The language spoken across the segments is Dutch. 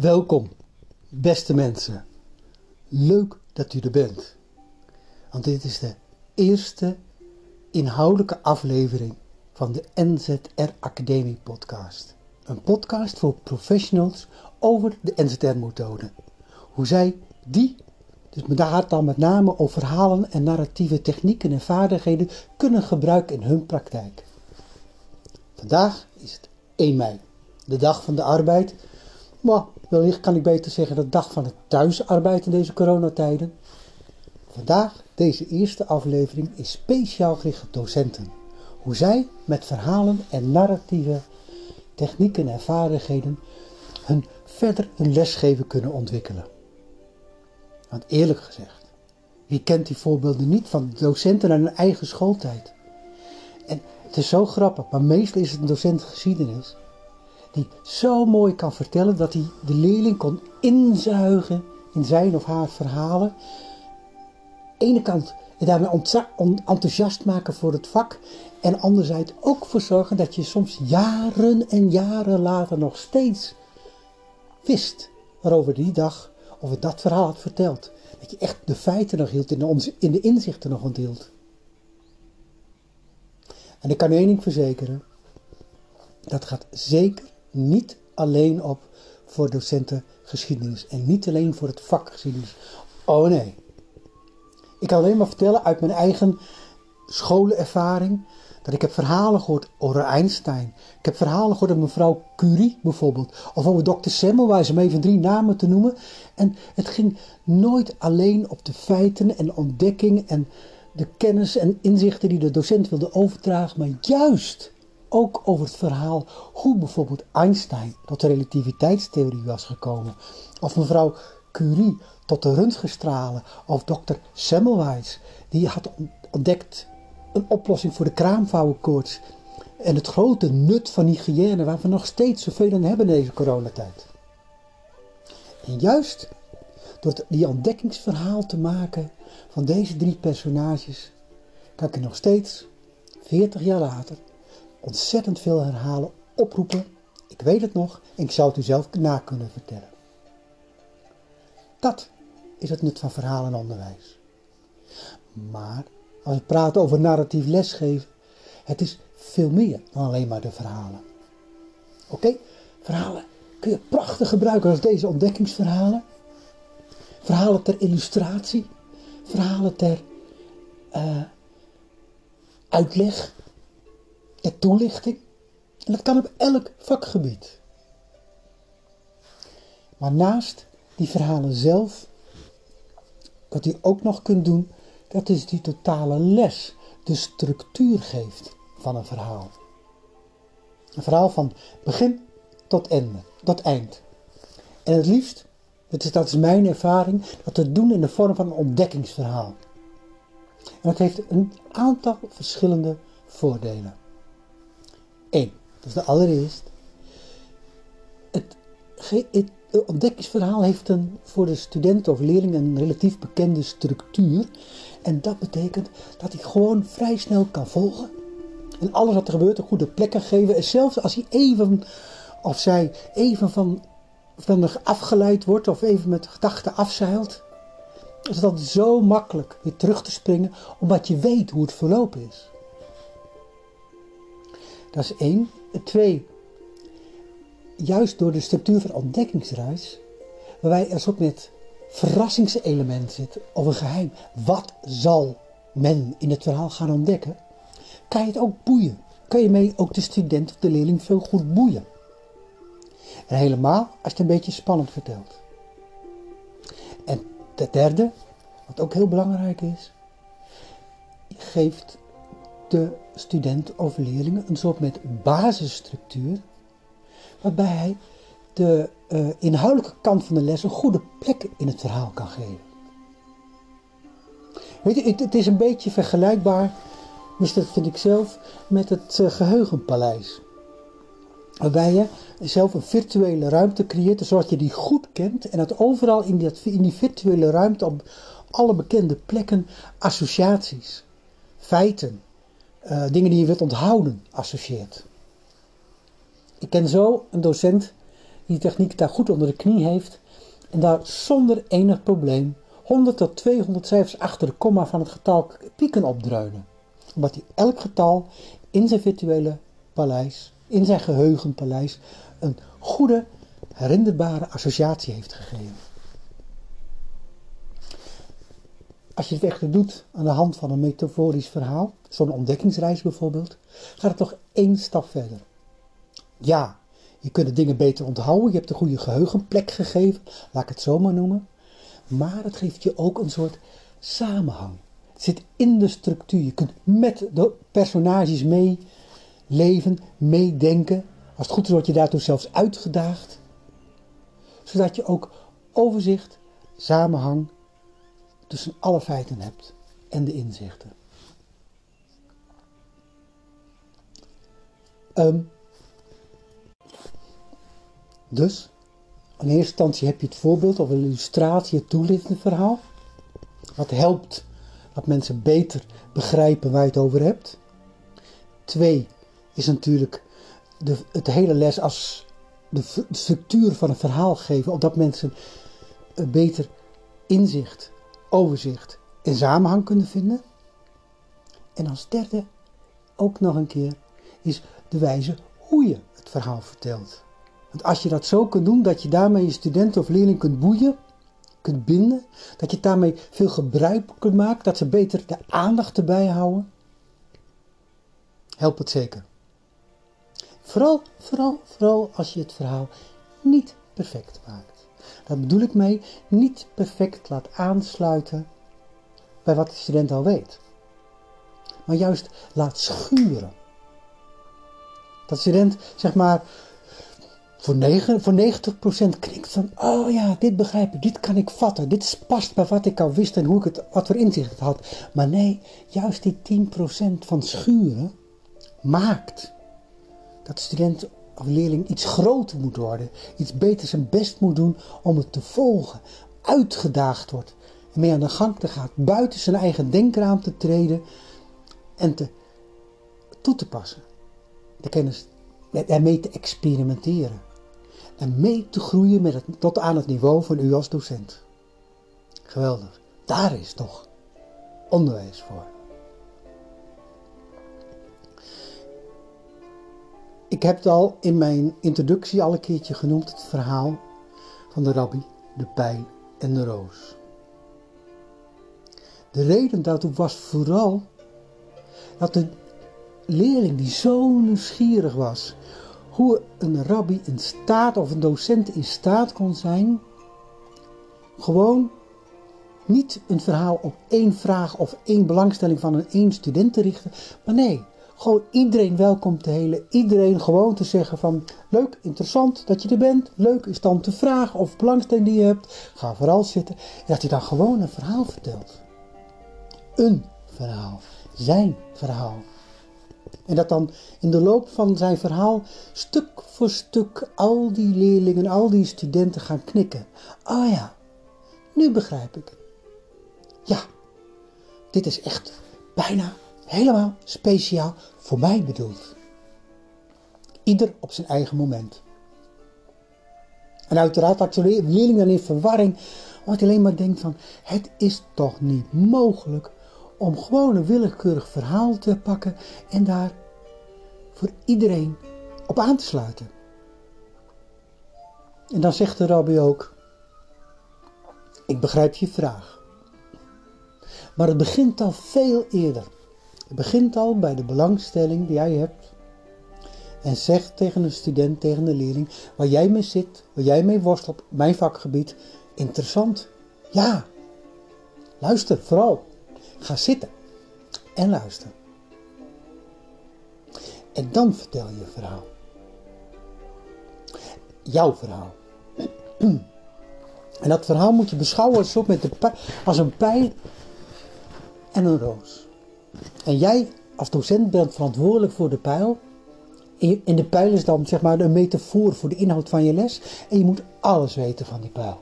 Welkom, beste mensen. Leuk dat u er bent. Want dit is de eerste inhoudelijke aflevering van de NZR Academie podcast. Een podcast voor professionals over de NZR-methode. Hoe zij die, dus daar dan met name over verhalen en narratieve technieken en vaardigheden, kunnen gebruiken in hun praktijk. Vandaag is het 1 mei, de dag van de arbeid. Maar wellicht kan ik beter zeggen de dag van het thuisarbeid in deze coronatijden. Vandaag, deze eerste aflevering, is speciaal gericht op docenten. Hoe zij met verhalen en narratieve technieken en vaardigheden hun verder hun lesgeven kunnen ontwikkelen. Want eerlijk gezegd, wie kent die voorbeelden niet van docenten aan hun eigen schooltijd? En het is zo grappig, maar meestal is het een docent geschiedenis die zo mooi kan vertellen dat hij de leerling kon inzuigen in zijn of haar verhalen. Ene kant je daarmee enthousiast maken voor het vak en anderzijds ook voor zorgen dat je soms jaren en jaren later nog steeds wist waarover die dag of het dat verhaal had verteld. Dat je echt de feiten nog hield, de, in de inzichten nog onthield. En ik kan één ding verzekeren. Dat gaat zeker niet alleen op voor docenten geschiedenis en niet alleen voor het vak geschiedenis. Oh nee. Ik kan alleen maar vertellen uit mijn eigen scholenervaring dat ik heb verhalen gehoord over Einstein. Ik heb verhalen gehoord over mevrouw Curie bijvoorbeeld. Of over dokter Semmelweis, om even drie namen te noemen. En het ging nooit alleen op de feiten en ontdekking en de kennis en inzichten die de docent wilde overdragen. Maar juist ook over het verhaal hoe bijvoorbeeld Einstein tot de relativiteitstheorie was gekomen. Of mevrouw Curie tot de röntgenstralen. Of dokter Semmelweis, die had ontdekt een oplossing voor de kraamvouwenkoorts. En het grote nut van hygiëne, waar we nog steeds zoveel aan hebben deze coronatijd. En juist door die ontdekkingsverhaal te maken van deze drie personages, kan ik er nog steeds, 40 jaar later, ontzettend veel herhalen, oproepen. Ik weet het nog en ik zou het u zelf na kunnen vertellen. Dat is het nut van verhaal en onderwijs. Maar als we praten over narratief lesgeven, het is veel meer dan alleen maar de verhalen. Oké, verhalen kun je prachtig gebruiken als deze ontdekkingsverhalen. Verhalen ter illustratie, verhalen ter uh, uitleg, ter toelichting. En dat kan op elk vakgebied. Maar naast die verhalen zelf, wat u ook nog kunt doen, dat is die totale les, de structuur geeft van een verhaal. Een verhaal van begin tot einde, tot eind. En het liefst, dat is, dat is mijn ervaring, dat te doen in de vorm van een ontdekkingsverhaal. En dat heeft een aantal verschillende voordelen. Eén, dat is de allereerst. Het, het ontdekkingsverhaal heeft een, voor de student of leerling een relatief bekende structuur. En dat betekent dat hij gewoon vrij snel kan volgen. En alles wat er gebeurt een goede plek kan geven. En zelfs als hij even, of zij even van, van afgeleid wordt of even met gedachten afzeilt. Is het dan zo makkelijk weer terug te springen, omdat je weet hoe het verlopen is. Dat is één. Twee, juist door de structuur van ontdekkingsreis, waarbij er ook met verrassingselement zit of een geheim. Wat zal men in het verhaal gaan ontdekken? Kan je het ook boeien? Kan je mee ook de student of de leerling veel goed boeien? En helemaal als je het een beetje spannend vertelt. En de derde, wat ook heel belangrijk is, geeft de student of leerlingen een soort met basisstructuur, waarbij hij de uh, inhoudelijke kant van de les een goede plek in het verhaal kan geven. Weet je, het, is een beetje vergelijkbaar, dus dat vind ik zelf, met het uh, geheugenpaleis. Waarbij je zelf een virtuele ruimte creëert, zodat je die goed kent en dat overal in, dat, in die virtuele ruimte op alle bekende plekken associaties, feiten, uh, dingen die je wilt onthouden associeert. Ik ken zo een docent die techniek daar goed onder de knie heeft en daar zonder enig probleem 100 tot 200 cijfers achter de komma van het getal pi kan opdreunen. Omdat hij elk getal in zijn virtuele paleis, in zijn geheugenpaleis, een goede, herinnerbare associatie heeft gegeven. Als je het echter doet aan de hand van een metaforisch verhaal, zo'n ontdekkingsreis bijvoorbeeld, gaat het nog één stap verder. Ja, je kunt de dingen beter onthouden, je hebt een goede geheugenplek gegeven, laat ik het zo maar noemen. Maar het geeft je ook een soort samenhang. Het zit in de structuur. Je kunt met de personages meeleven, meedenken. Als het goed is, word je daartoe zelfs uitgedaagd. Zodat je ook overzicht, samenhang tussen alle feiten hebt en de inzichten. Um, dus, in eerste instantie heb je het voorbeeld of een illustratie, het toelichtend verhaal. Wat helpt dat mensen beter begrijpen waar je het over hebt. Twee is natuurlijk de, het hele les als de structuur van een verhaal geven, opdat mensen beter inzicht, overzicht en samenhang kunnen vinden. En als derde, ook nog een keer, is de wijze hoe je het verhaal vertelt. Want als je dat zo kunt doen, dat je daarmee je student of leerling kunt boeien, kunt binden, dat je daarmee veel gebruik kunt maken, dat ze beter de aandacht erbij houden, helpt het zeker. Vooral, vooral, vooral als je het verhaal niet perfect maakt. Daar bedoel ik mee, niet perfect laat aansluiten bij wat de student al weet. Maar juist laat schuren. Dat de student, zeg maar, voor, 9, voor 90% klinkt van, oh ja, dit begrijp ik, dit kan ik vatten, dit past bij wat ik al wist en hoe ik het, wat voor inzicht had. Maar nee, juist die 10% van schuren maakt dat de student of leerling iets groter moet worden, iets beter zijn best moet doen om het te volgen, uitgedaagd wordt en mee aan de gang te gaan, buiten zijn eigen denkraam te treden en te, toe te passen. De kennis ermee te experimenteren en mee te groeien met het, tot aan het niveau van u als docent. Geweldig. Daar is toch onderwijs voor. Ik heb het al in mijn introductie al een keertje genoemd, het verhaal van de rabbi, de pijl en de roos. De reden daartoe was vooral dat de leerling die zo nieuwsgierig was hoe een rabbi in staat of een docent in staat kon zijn, gewoon niet een verhaal op één vraag of één belangstelling van een één student te richten, maar nee, gewoon iedereen welkom te helen, iedereen gewoon te zeggen van leuk, interessant dat je er bent, leuk is dan te vragen of belangstelling die je hebt, ga vooral zitten en dat hij dan gewoon een verhaal vertelt. Een verhaal, zijn verhaal. En dat dan in de loop van zijn verhaal stuk voor stuk al die leerlingen, al die studenten gaan knikken. Ah oh ja, nu begrijp ik. Ja, dit is echt bijna helemaal speciaal voor mij bedoeld. Ieder op zijn eigen moment. En uiteraard had de leerling dan in verwarring, omdat hij alleen maar denkt van, het is toch niet mogelijk om gewoon een willekeurig verhaal te pakken en daar voor iedereen op aan te sluiten. En dan zegt de rabbi ook: Ik begrijp je vraag. Maar het begint al veel eerder. Het begint al bij de belangstelling die jij hebt. En zegt tegen een student, tegen een leerling, waar jij mee zit, waar jij mee worstelt mijn vakgebied, interessant. Ja, luister vooral. Ga zitten en luister. En dan vertel je verhaal. Jouw verhaal. En dat verhaal moet je beschouwen als, met als een pijl en een roos. En jij als docent bent verantwoordelijk voor de pijl. En de pijl is dan zeg maar een metafoor voor de inhoud van je les. En je moet alles weten van die pijl.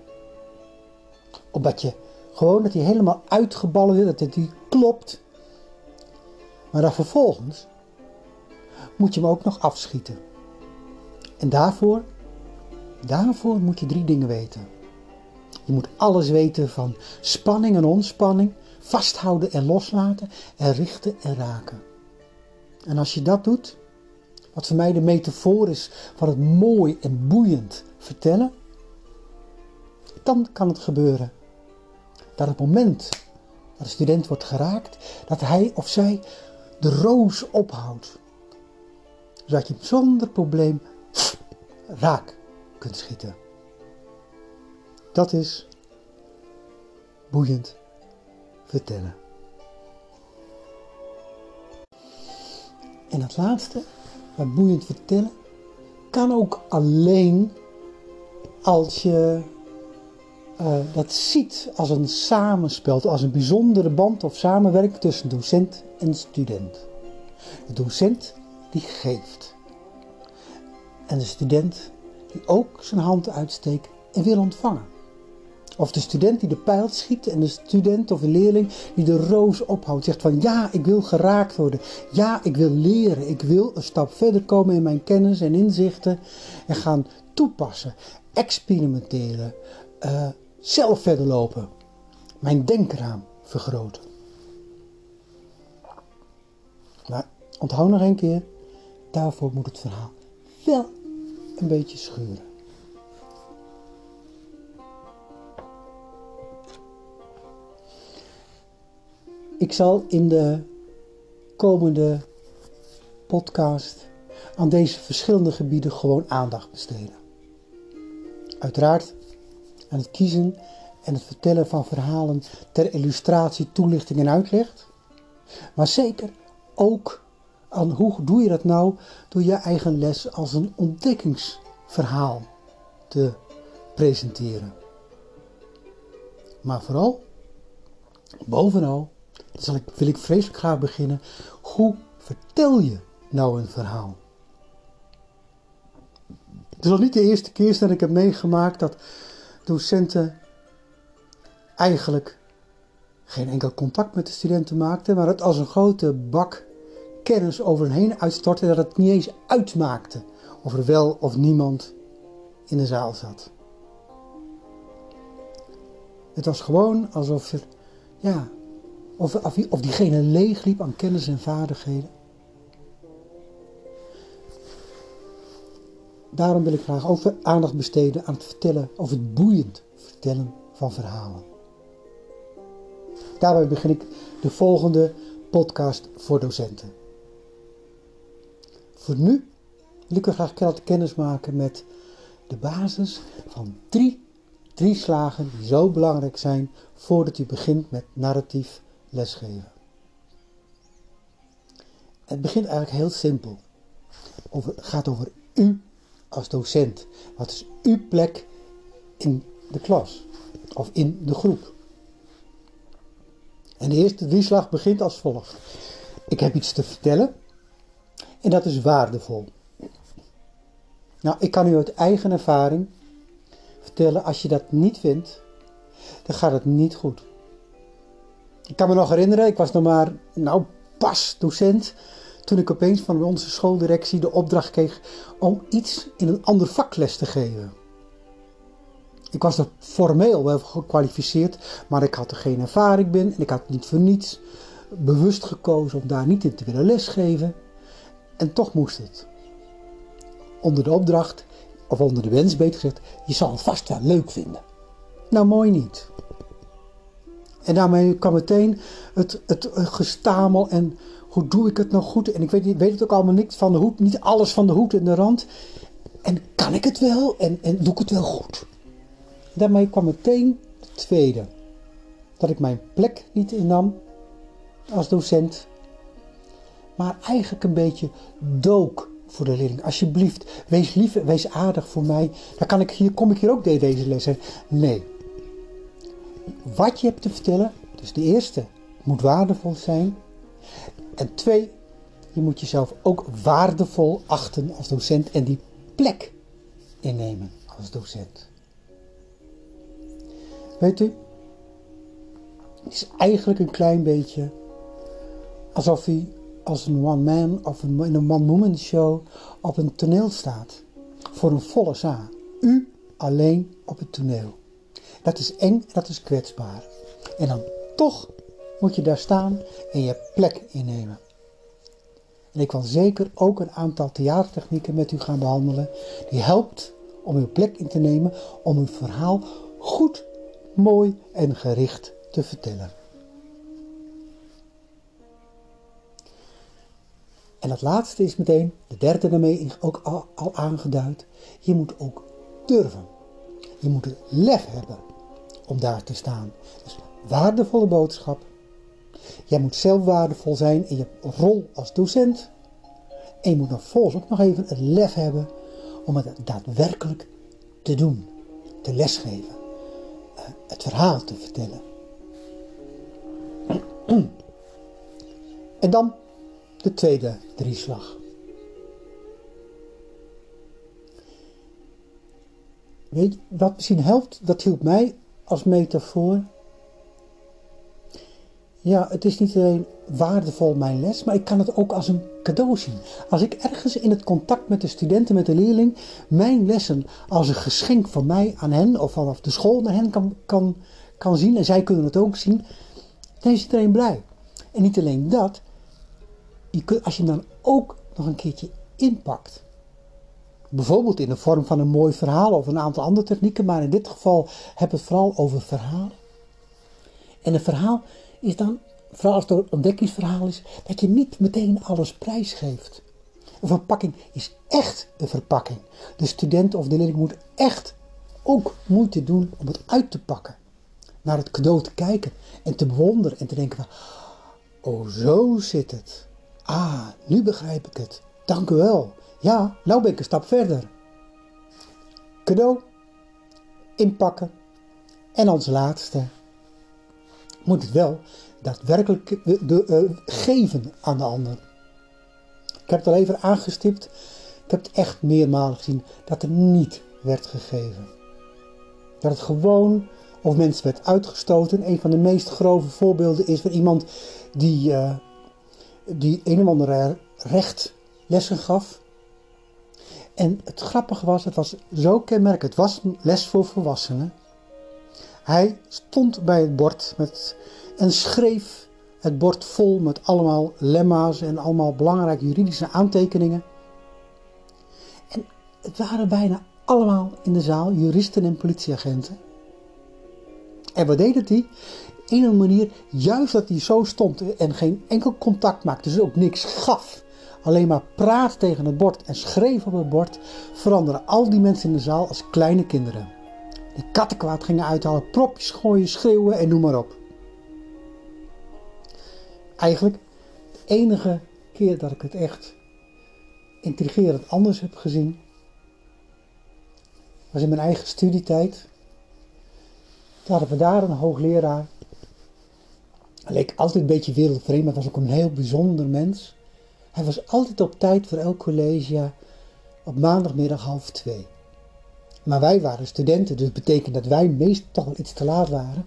Omdat je gewoon dat hij helemaal uitgeballen is, dat hij klopt. Maar dan vervolgens moet je hem ook nog afschieten. En daarvoor, Daarvoor moet je drie dingen weten. Je moet alles weten van spanning en ontspanning, vasthouden en loslaten en richten en raken. En als je dat doet, wat voor mij de metafoor is van het mooi en boeiend vertellen, dan kan het gebeuren dat het moment dat de student wordt geraakt, dat hij of zij de roos ophoudt. Zodat je hem zonder probleem raak kunt schieten. Dat is boeiend vertellen. En het laatste, wat boeiend vertellen, kan ook alleen als je uh, dat ziet als een samenspel, als een bijzondere band of samenwerking tussen docent en student. De docent die geeft. En de student die ook zijn hand uitsteekt en wil ontvangen. Of de student die de pijl schiet en de student of de leerling die de roos ophoudt. Zegt van ja, ik wil geraakt worden. Ja, ik wil leren. Ik wil een stap verder komen in mijn kennis en inzichten. En gaan toepassen, experimenteren, uh, zelf verder lopen. Mijn denkraam vergroten. Maar onthoud nog een keer, daarvoor moet het verhaal wel een beetje scheuren. Ik zal in de komende podcast aan deze verschillende gebieden gewoon aandacht besteden. Uiteraard aan het kiezen en het vertellen van verhalen ter illustratie, toelichting en uitleg. Maar zeker ook aan hoe doe je dat nou door je eigen les als een ontdekkingsverhaal te presenteren. Maar vooral, bovenal, zal ik, wil ik vreselijk graag beginnen. Hoe vertel je nou een verhaal? Het is al niet de eerste keer dat ik heb meegemaakt dat docenten eigenlijk geen enkel contact met de studenten maakten, maar het als een grote bak kennis over hen heen uitstortte dat het niet eens uitmaakte of er wel of niemand in de zaal zat. Het was gewoon alsof er, ja, of, of, diegene leegliep aan kennis en vaardigheden. Daarom wil ik graag ook aandacht besteden aan het vertellen of het boeiend vertellen van verhalen. Daarbij begin ik de volgende podcast voor docenten. Voor nu wil ik u graag kennis maken met de basis van drie, drie slagen die zo belangrijk zijn voordat u begint met narratief lesgeven. Het begint eigenlijk heel simpel. Het gaat over u als docent? Wat is uw plek in de klas of in de groep? En de eerste drieslag begint als volgt. Ik heb iets te vertellen en dat is waardevol. Nou, ik kan u uit eigen ervaring vertellen, als je dat niet vindt, dan gaat het niet goed. Ik kan me nog herinneren, ik was nog maar, nou, pas docent toen ik opeens van onze schooldirectie de opdracht kreeg om iets in een ander vak les te geven. Ik was er formeel wel gekwalificeerd, maar ik had er geen ervaring in en ik had niet voor niets bewust gekozen om daar niet in te willen lesgeven. En toch moest het. Onder de opdracht, of onder de wens beter gezegd, je zal het vast wel leuk vinden. Nou, mooi niet. En daarmee kwam meteen het, het gestamel en hoe doe ik het nog goed? En ik weet, weet het ook allemaal niet van de hoed, niet alles van de hoed en de rand. En kan ik het wel? En, en doe ik het wel goed? Daarmee kwam meteen het tweede. Dat ik mijn plek niet innam als docent. Maar eigenlijk een beetje dook voor de leerling. Alsjeblieft, wees lief, wees aardig voor mij. Dan kan ik hier, kom ik hier ook deze les Nee. Wat je hebt te vertellen, dus de eerste, moet waardevol zijn. En twee, je moet jezelf ook waardevol achten als docent en die plek innemen als docent. Weet u, het is eigenlijk een klein beetje alsof hij als een one-man of een, in een one-woman show op een toneel staat voor een volle zaal. U alleen op het toneel. Dat is eng, dat is kwetsbaar. En dan toch moet je daar staan en je plek innemen. En ik kan zeker ook een aantal theatertechnieken met u gaan behandelen. Die helpt om uw plek in te nemen, om uw verhaal goed, mooi en gericht te vertellen. En het laatste is meteen, de derde daarmee ook al, al aangeduid. Je moet ook durven. Je moet lef hebben om daar te staan. Dus waardevolle boodschap. Jij moet zelf waardevol zijn in je rol als docent. En je moet nog volgens ook nog even het lef hebben om het daadwerkelijk te doen. Te lesgeven. Eh, het verhaal te vertellen. En dan de tweede drieslag. Weet je, wat misschien helpt, dat hielp mij als metafoor. Ja, het is niet alleen waardevol mijn les, maar ik kan het ook als een cadeau zien. Als ik ergens in het contact met de studenten, met de leerling, mijn lessen als een geschenk van mij aan hen of vanaf de school naar hen kan, kan, kan zien en zij kunnen het ook zien, dan is iedereen blij. En niet alleen dat, je als je dan ook nog een keertje inpakt. Bijvoorbeeld in de vorm van een mooi verhaal of een aantal andere technieken, maar in dit geval heb ik het vooral over verhalen. En een verhaal is dan, vooral als het een ontdekkingsverhaal is, dat je niet meteen alles prijsgeeft. Een verpakking is echt een verpakking. De student of de leerling moet echt ook moeite doen om het uit te pakken. Naar het cadeau te kijken en te bewonderen en te denken van, oh zo zit het. Ah, nu begrijp ik het. Dank u wel. Ja, nou ben ik een stap verder. Cadeau, inpakken en als laatste moet het wel daadwerkelijk de, uh, geven aan de ander. Ik heb het al even aangestipt. Ik heb het echt meermalen gezien dat er niet werd gegeven. Dat het gewoon of mensen werd uitgestoten. Een van de meest grove voorbeelden is van iemand die, uh, die een of andere recht lessen gaf. En het grappige was, het was zo kenmerkend. Het was les voor volwassenen. Hij stond bij het bord met, en schreef het bord vol met allemaal lemma's en allemaal belangrijke juridische aantekeningen. En het waren bijna allemaal in de zaal juristen en politieagenten. En wat deed het die? Op een manier, juist dat hij zo stond en geen enkel contact maakte, dus ook niks gaf alleen maar praat tegen het bord en schreef op het bord, veranderen al die mensen in de zaal als kleine kinderen. Die kattenkwaad gingen uithalen, propjes gooien, schreeuwen en noem maar op. Eigenlijk de enige keer dat ik het echt intrigerend anders heb gezien, was in mijn eigen studietijd. Toen hadden we daar een hoogleraar. Hij leek altijd een beetje wereldvreemd, maar was ook een heel bijzonder mens. Hij was altijd op tijd voor elk college op maandagmiddag half twee. Maar wij waren studenten, dus betekent dat wij meestal toch wel iets te laat waren.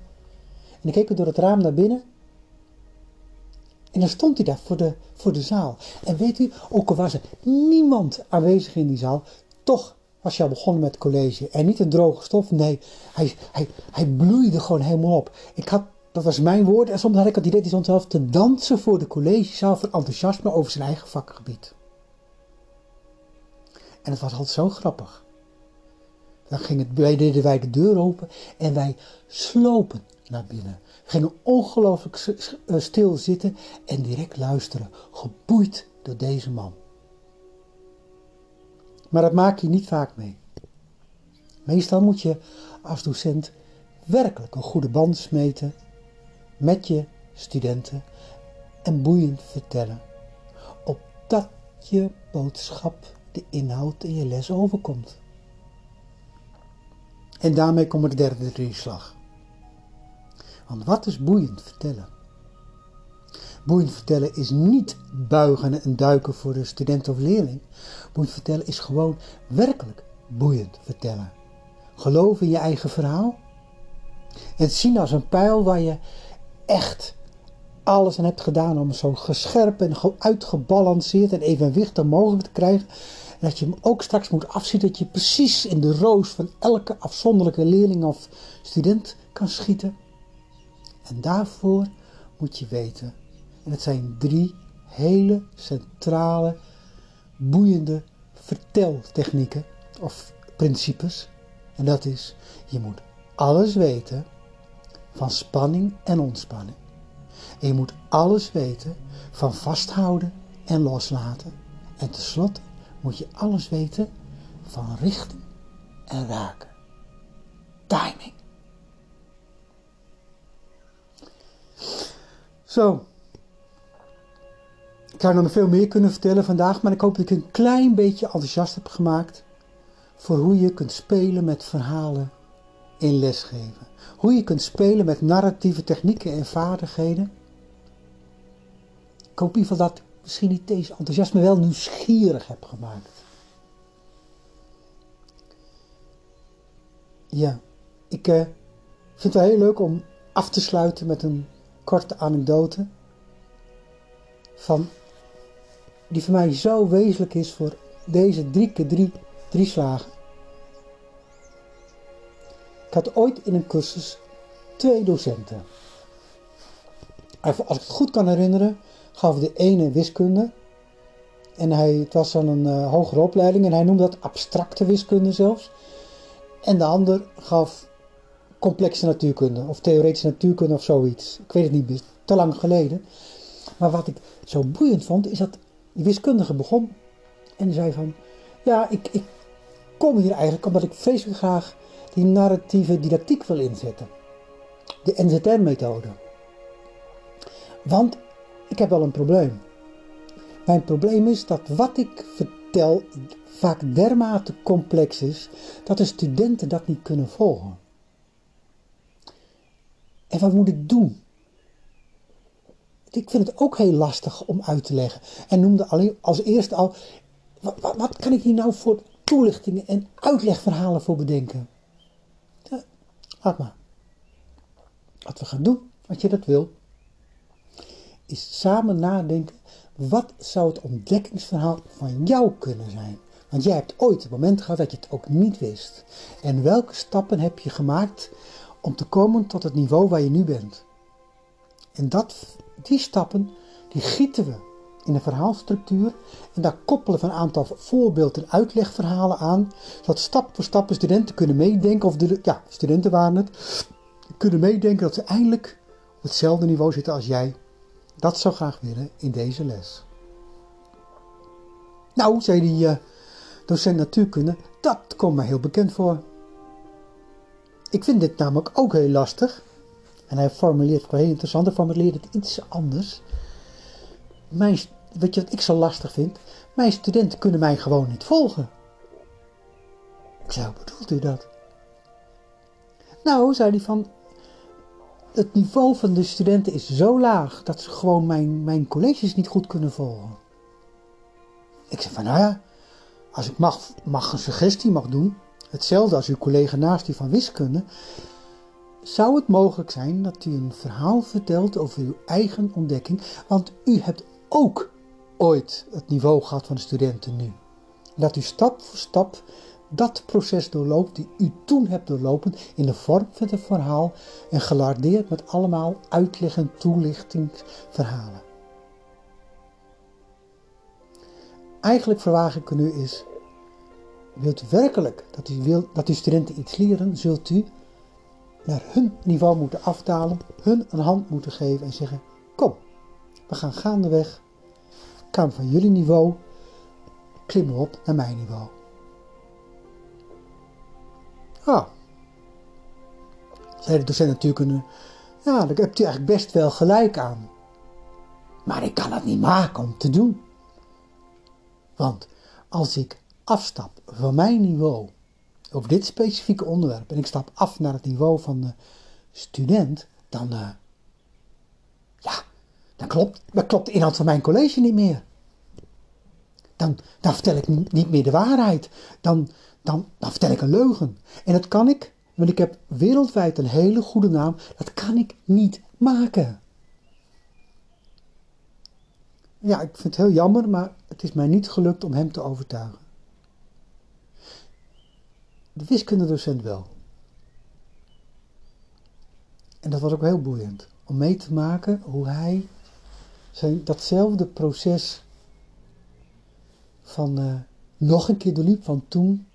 En ik keek door het raam naar binnen. En dan stond hij daar voor de, voor de zaal. En weet u, ook al was er niemand aanwezig in die zaal, toch was je al begonnen met college. En niet een droge stof, nee, hij, hij, hij bloeide gewoon helemaal op. Ik had dat was mijn woord. En soms had ik het idee, die zelf te dansen voor de collegezaal van enthousiasme over zijn eigen vakgebied. En het was altijd zo grappig. Dan ging het, wij deden wij de deur open en wij slopen naar binnen. Gingen ongelooflijk eh, stil zitten en direct luisteren, geboeid door deze man. Maar dat maak je niet vaak mee. Meestal moet je als docent werkelijk een goede band smeten met je studenten en boeiend vertellen, opdat je boodschap de inhoud in je les overkomt. En daarmee komt de derde drieslag. Want wat is boeiend vertellen? Boeiend vertellen is niet buigen en duiken voor de student of leerling. Boeiend vertellen is gewoon werkelijk boeiend vertellen. Geloof in je eigen verhaal. En het zien als een pijl waar je echt alles aan hebt gedaan om zo gescherp en uitgebalanceerd en evenwichtig mogelijk te krijgen. En dat je hem ook straks moet afzien dat je precies in de roos van elke afzonderlijke leerling of student kan schieten. En daarvoor moet je weten, en het zijn drie hele centrale, boeiende verteltechnieken of principes. En dat is, je moet alles weten van spanning en ontspanning. En je moet alles weten van vasthouden en loslaten. En tenslotte moet je alles weten van richten en raken. Timing. Zo. Ik zou nog veel meer kunnen vertellen vandaag, maar ik hoop dat ik een klein beetje enthousiast heb gemaakt voor hoe je kunt spelen met verhalen in lesgeven. Hoe je kunt spelen met narratieve technieken en vaardigheden. Ik hoop in ieder geval dat misschien niet deze enthousiasme wel nieuwsgierig heb gemaakt. Ja, ik uh, vind het wel heel leuk om af te sluiten met een korte anekdote. Van, die voor mij zo wezenlijk is voor deze drie keer drie, drie slagen. Ik had ooit in een cursus twee docenten. Als ik het goed kan herinneren, gaf de ene wiskunde. En hij, het was dan een uh, hogere opleiding en hij noemde dat abstracte wiskunde zelfs. En de ander gaf complexe natuurkunde of theoretische natuurkunde of zoiets. Ik weet het niet meer, te lang geleden. Maar wat ik zo boeiend vond, is dat die wiskundige begon en zei van... Ja, ik, ik kom hier eigenlijk omdat ik vreselijk graag die narratieve didactiek wil inzetten. De NZR-methode. Want ik heb wel een probleem. Mijn probleem is dat wat ik vertel vaak dermate complex is dat de studenten dat niet kunnen volgen. En wat moet ik doen? Ik vind het ook heel lastig om uit te leggen. En noemde alleen als eerste al, wat, wat kan ik hier nou voor toelichtingen en uitlegverhalen voor bedenken? Ja, laat maar. Wat we gaan doen, als je dat wil, is samen nadenken, wat zou het ontdekkingsverhaal van jou kunnen zijn? Want jij hebt ooit het moment gehad dat je het ook niet wist. En welke stappen heb je gemaakt om te komen tot het niveau waar je nu bent? En dat, die stappen, die gieten we in een verhaalstructuur en daar koppelen we een aantal voorbeeld- en uitlegverhalen aan, zodat stap voor stap studenten kunnen meedenken, of de, ja, studenten waren het, kunnen meedenken dat ze eindelijk op hetzelfde niveau zitten als jij. Dat zou graag willen in deze les. Nou, zei die uh, docent natuurkunde, dat komt me heel bekend voor. Ik vind dit namelijk ook heel lastig. En hij formuleert het heel interessant, hij formuleert het iets anders. Mijn, weet je wat ik zo lastig vind? Mijn studenten kunnen mij gewoon niet volgen. Ik zei, hoe bedoelt u dat? Nou, zei hij van, het niveau van de studenten is zo laag dat ze gewoon mijn, mijn colleges niet goed kunnen volgen. Ik zei van, nou ja, als ik mag, mag een suggestie mag doen, hetzelfde als uw collega naast u van wiskunde, zou het mogelijk zijn dat u een verhaal vertelt over uw eigen ontdekking, want u hebt ook ooit het niveau gehad van de studenten nu. Dat u stap voor stap dat proces doorloopt die u toen hebt doorlopen in de vorm van het verhaal en gelardeerd met allemaal uitleg- en toelichtingsverhalen. Eigenlijk verwaag ik nu is, wilt u werkelijk dat u, wil, dat uw studenten iets leren, zult u naar hun niveau moeten afdalen, hun een hand moeten geven en zeggen, kom, we gaan gaandeweg, kan van jullie niveau, klimmen op naar mijn niveau. Ah, zei de docent natuurlijk, ja, daar hebt u eigenlijk best wel gelijk aan. Maar ik kan het niet maken om te doen. Want als ik afstap van mijn niveau over dit specifieke onderwerp en ik stap af naar het niveau van de student, dan, uh, ja, dan klopt, klopt de inhoud van mijn college niet meer. Dan, dan vertel ik niet meer de waarheid. Dan, dan, dan vertel ik een leugen. En dat kan ik, want ik heb wereldwijd een hele goede naam, dat kan ik niet maken. Ja, ik vind het heel jammer, maar het is mij niet gelukt om hem te overtuigen. de wiskundedocent wel. En dat was ook heel boeiend. Om mee te maken hoe hij zijn, datzelfde proces van uh, nog een keer doorliep van toen.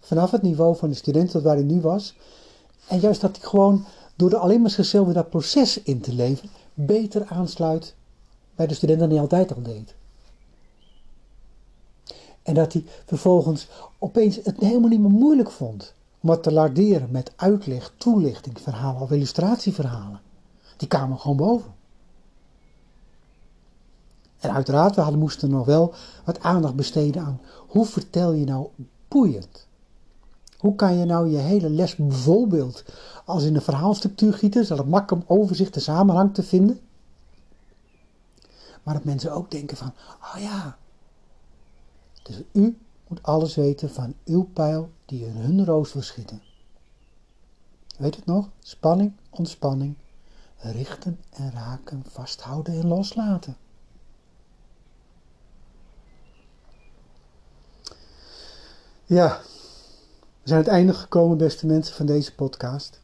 Vanaf het niveau van de student tot waar hij nu was. En juist dat hij gewoon door er alleen maar zichzelf in dat proces in te leven, beter aansluit bij de student dan hij altijd al deed. En dat hij vervolgens opeens het helemaal niet meer moeilijk vond om het te larderen met uitleg, toelichting, verhalen of illustratieverhalen. Die kwamen gewoon boven. En uiteraard, we hadden, moesten nog wel wat aandacht besteden aan hoe vertel je nou boeiend. Hoe kan je nou je hele les bijvoorbeeld als in een verhaalstructuur gieten, zodat het makkelijk om overzicht en samenhang te vinden. Maar dat mensen ook denken van, oh ja, dus u moet alles weten van uw pijl die in hun roos wil schieten. Weet het nog? Spanning, ontspanning, richten en raken, vasthouden en loslaten. Ja, we zijn aan het einde gekomen, beste mensen, van deze podcast.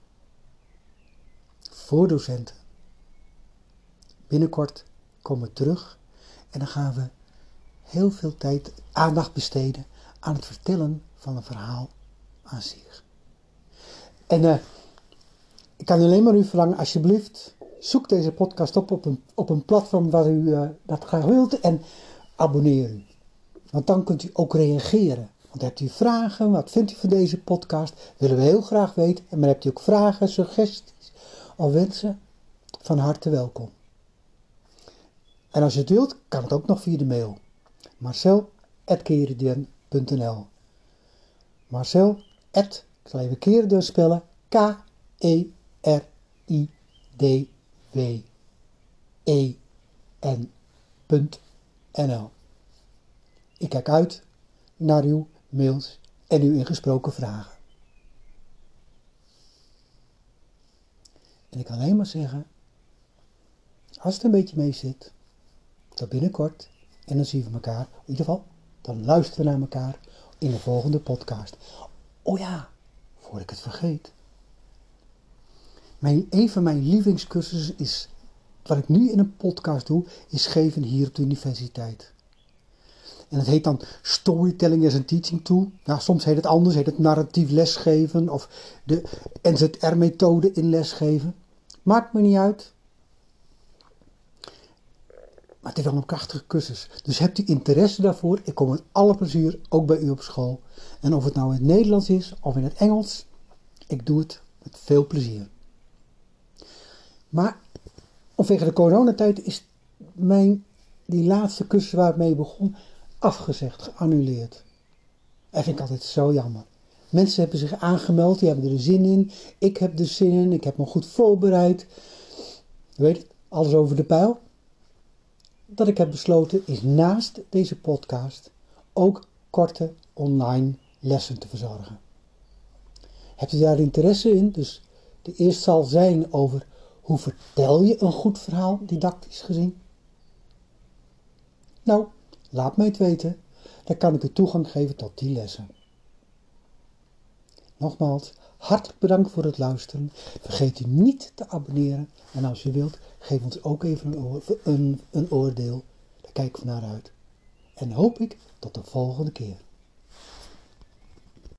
Voor docenten. Binnenkort komen we terug en dan gaan we heel veel tijd, aandacht besteden aan het vertellen van een verhaal aan zich. En uh, ik kan alleen maar u verlangen, alsjeblieft, zoek deze podcast op op een, op een platform waar u uh, dat graag wilt en abonneer u. Want dan kunt u ook reageren. Hebt u vragen, wat vindt u van deze podcast? Willen we heel graag weten. En maar hebt u ook vragen, suggesties of wensen? Van harte welkom. En als je het wilt, kan het ook nog via de mail. Marcel.keriduen.nl Marcel, ik zal even Keriduen spellen, K-E-R-I-D-W-E-N.nl Ik kijk uit naar uw mails en uw ingesproken vragen. En ik kan alleen maar zeggen, als het een beetje mee zit, tot binnenkort en dan zien we elkaar, in ieder geval, dan luisteren we naar elkaar in de volgende podcast. Oh ja, voor ik het vergeet. Mijn, een van mijn lievelingscursussen is, wat ik nu in een podcast doe, is geven hier op de universiteit. En het heet dan Storytelling as a Teaching Tool. Nou, soms heet het anders, heet het narratief lesgeven of de NZR-methode in lesgeven. Maakt me niet uit. Maar het is wel een krachtige cursus. Dus hebt u interesse daarvoor? Ik kom met alle plezier ook bij u op school. En of het nou in het Nederlands is of in het Engels, ik doe het met veel plezier. Maar vanwege de coronatijd is mijn, die laatste cursus waar ik mee begon, afgezegd, geannuleerd. Dat vind ik altijd zo jammer. Mensen hebben zich aangemeld, die hebben er zin in. Ik heb er zin in, ik heb me goed voorbereid. Je weet het, alles over de pijl. Dat ik heb besloten is naast deze podcast ook korte online lessen te verzorgen. Hebt u daar interesse in? Dus de eerste zal zijn over hoe vertel je een goed verhaal, didactisch gezien. Nou, Laat mij het weten, dan kan ik u toegang geven tot die lessen. Nogmaals, hartelijk bedankt voor het luisteren. Vergeet u niet te abonneren. En als u wilt, geef ons ook even een, een, een oordeel. Daar kijk ik naar uit. En hoop ik tot de volgende keer.